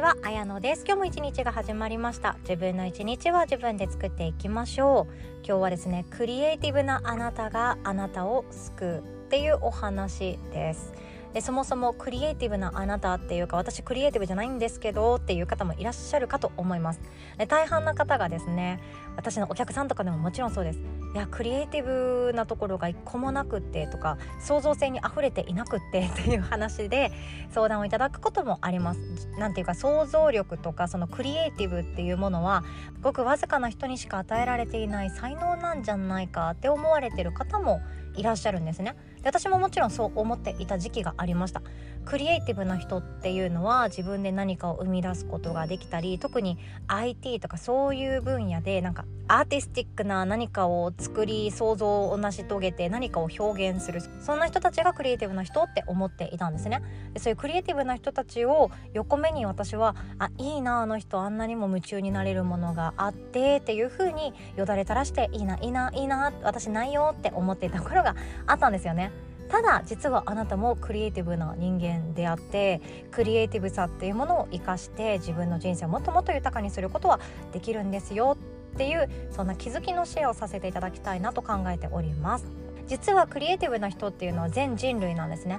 ちは、あやのです。今日も一日が始まりました。自分の一日は自分で作っていきましょう。今日はですねクリエイティブなあなたがあなたを救うっていうお話です。でそもそもクリエイティブなあなたっていうか私クリエイティブじゃないんですけどっていう方もいらっしゃるかと思います。で大半の方がですね私のお客さんとかでももちろんそうです。いやクリエイティブなところが一個もなくってとか創造性にあふれていなくってっていう話で相談をいただくこともあります。なんていうか想像力とかそのクリエイティブっていうものはごくわずかな人にしか与えられていない才能なんじゃないかって思われてる方もいらっしゃるんですね。で私ももちろんそう思っていた時期がありました。クリエイティブな人っていうのは自分で何かを生み出すことができたり特に IT とかそういう分野でなんかアーティスティックな何かを作り想像を成し遂げて何かを表現するそんな人たちがクリエイティブな人って思っていたんですね。でそういうクリエイティブな人たちを横目に私はあいいなあの人あんなにも夢中になれるものがあってっていう風によだれ垂らしていいないいないいな私ないよって思っていたところがあったんですよね。ただ実はあなたもクリエイティブな人間であってクリエイティブさっていうものを生かして自分の人生をもっともっと豊かにすることはできるんですよっていうそんな気づきのシェアをさせていただきたいなと考えております。実はクリエイティブな人っていうのは全人類なんですね。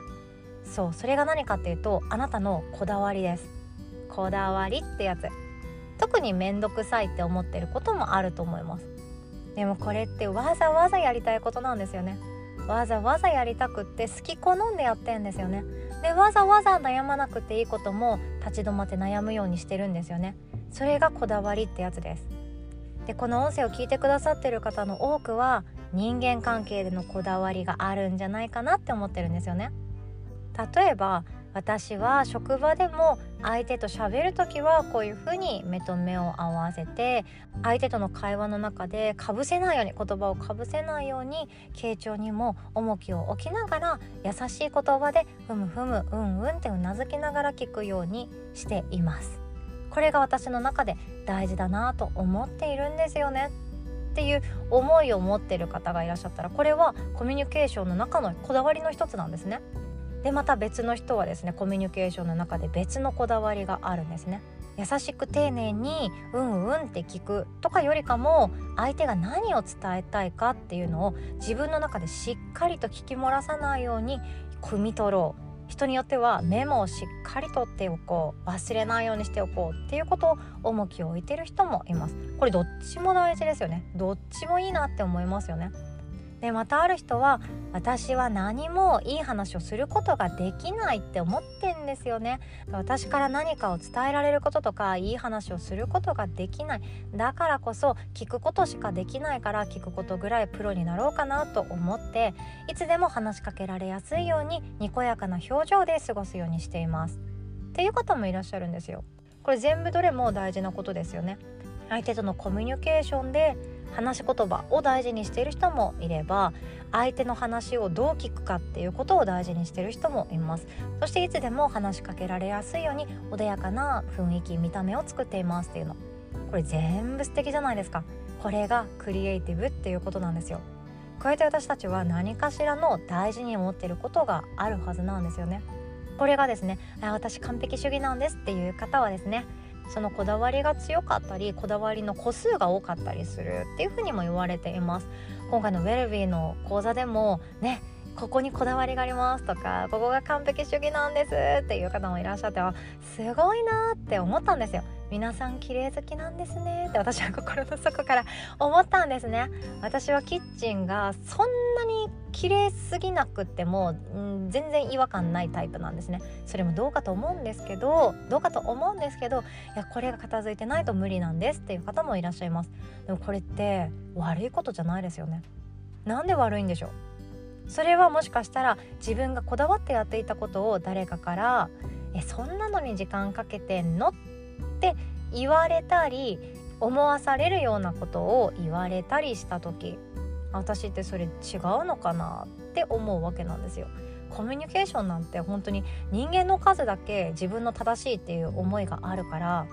そうそれが何かっていうとあなたのこだわりです。こだわりってやつ。特に面倒くさいって思ってることもあると思います。でもこれってわざわざやりたいことなんですよね。わざわざやりたくって好き好んでやってんですよね。でわざわざ悩まなくていいことも立ち止まって悩むようにしてるんですよね。それがこだわりってやつです。でこの音声を聞いてくださってる方の多くは人間関係でのこだわりがあるんじゃないかなって思ってるんですよね。例えば私は職場でも相手と喋る時はこういうふうに目と目を合わせて相手との会話の中でかぶせないように言葉をかぶせないように傾聴にも重きを置きながら優しい言葉でふむふむうんうんってうなずきながら聞くようにしています。これが私の中で大事だなと思っているんですよねっていう思いを持ってる方がいらっしゃったらこれはコミュニケーションの中のこだわりの一つなんですね。でまた別の人はですねコミュニケーションの中で別のこだわりがあるんですね。優しく丁寧に「うんうん」って聞くとかよりかも相手が何を伝えたいかっていうのを自分の中でしっかりと聞き漏らさないように汲み取ろう人によってはメモをしっかり取っておこう忘れないようにしておこうっていうことを重きを置いてる人もいます。これどっちも大事ですよね。どっちもいいなって思いますよね。でまたある人は私は何もいい話をすることができないって思ってんですよね。私から何かを伝えられることとかいい話をすることができない。だからこそ聞くことしかできないから聞くことぐらいプロになろうかなと思っていつでも話しかけられやすいようににこやかな表情で過ごすようにしています。っていう方もいらっしゃるんですよ。これ全部どれも大事なことですよね。相手とのコミュニケーションで話し言葉を大事にしている人もいれば相手の話をどう聞くかっていうことを大事にしている人もいます。そしていつでも話しかけられやすいように穏やかな雰囲気見た目を作っていますっていうの。これ全部素敵じゃないですか。これがクリエイティブっていうことなんですよ。こうやって私たちは何かしらの大事に思っていることがあるはずなんですよね。これがですね私完璧主義なんですっていう方はですねそのこだわりが強かったりこだわりの個数が多かったりするっていうふうにも言われています。今回のウェルビーの講座でもねここにこだわりがありますとかここが完璧主義なんですっていう方もいらっしゃってすごいなって思ったんですよ。皆さん綺麗好きなんですねって私は心の底から思ったんですね。私はキッチンがそんなに綺麗すぎなくっても、うん、全然違和感ないタイプなんですね。それもどうかと思うんですけどどうかと思うんですけどいやこれが片付いてないと無理なんですっていう方もいらっしゃいます。でもこれって悪いことじゃないですよね。なんで悪いんでしょう。それはもしかしたら自分がこだわってやっていたことを誰かから「えそんなのに時間かけてんの?」って言われたり思わされるようなことを言われたりした時私ってそれ違うのかなって思うわけなんですよ。コミュニケーションなんて本当に人間の数だけ自分の正しいっていう思いがあるから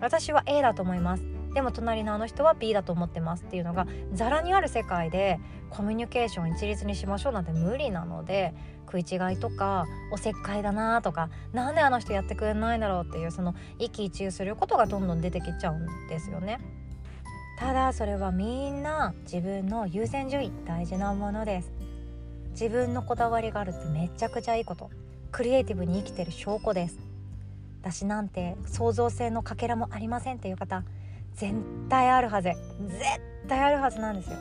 私は A だと思いますでも隣のあの人は B だと思ってますっていうのがざらにある世界でコミュニケーション一律にしましょうなんて無理なので食い違いとかおせっかいだなとかなんであの人やってくれないんだろうっていうその一喜一憂することがどんどん出てきちゃうんですよね。ただそれはみんな自分の優先順位大事なものです。自分のこだわりがあるってめちゃくちゃいいこと。クリエイティブに生きてる証拠です。私なんて創造性のかけらもありませんっていう方絶対あるはず。絶対あるはずなんですよ。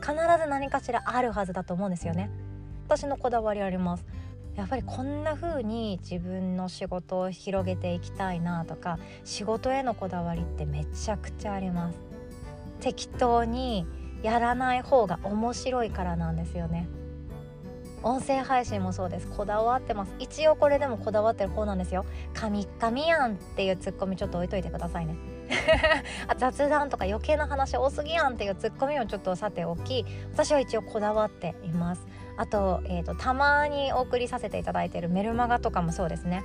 必ず何かしらあるはずだと思うんですよね。私のこだわりあります。やっぱりこんな風に自分の仕事を広げていきたいなとか仕事へのこだわりってめちゃくちゃあります。適当にやらない方が面白いからなんですよね。音声配信もそうです。こだわってます。一応これでもこだわってる方なんですよ。神々やんっていうツッコミちょっと置いといてくださいね。あ雑談とか余計な話多すぎやんっていうツッコミをちょっとさておき私は一応こだわっています。あと,、えーと、たまにお送りさせていただいているメルマガとかもそうですね。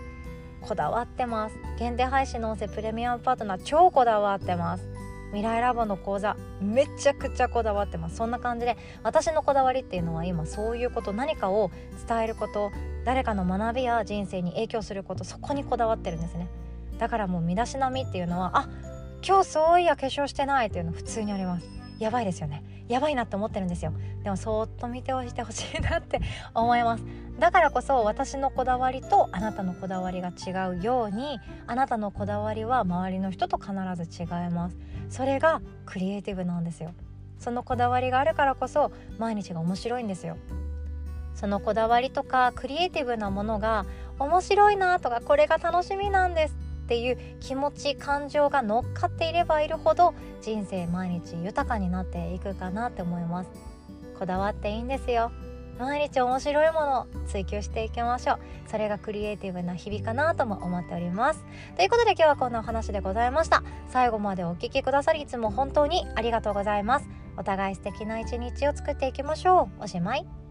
こだわってます。限定配信の音声プレミアムパートナー超こだわってます。未来ラボの講座めちゃくちゃこだわってます。そんな感じで私のこだわりっていうのは今そういうこと何かを伝えること誰かの学びや人生に影響することそこにこだわってるんですね。だからもう身だしなみっていうのはあ今日そういや化粧してないっていうの普通にあります。やばいですよね。やばいなって思ってるんですよ。でもそーっと見ておいてほしいなって 思います。だからこそ私のこだわりとあなたのこだわりが違うようにあなたのこだわりは周りの人と必ず違います。それがクリエイティブなんですよ。そのこだわりがあるからこそ毎日が面白いんですよ。そのこだわりとかクリエイティブなものが面白いなとかこれが楽しみなんです。っていう気持ち感情が乗っかっていればいるほど人生毎日豊かになっていくかなって思います。こだわっていいんですよ。毎日面白いものを追求していきましょう。それがクリエイティブな日々かなとも思っております。ということで今日はこんなお話でございました。最後までお聴きくださりいつも本当にありがとうございます。お互い素敵な一日を作っていきましょう。おしまい。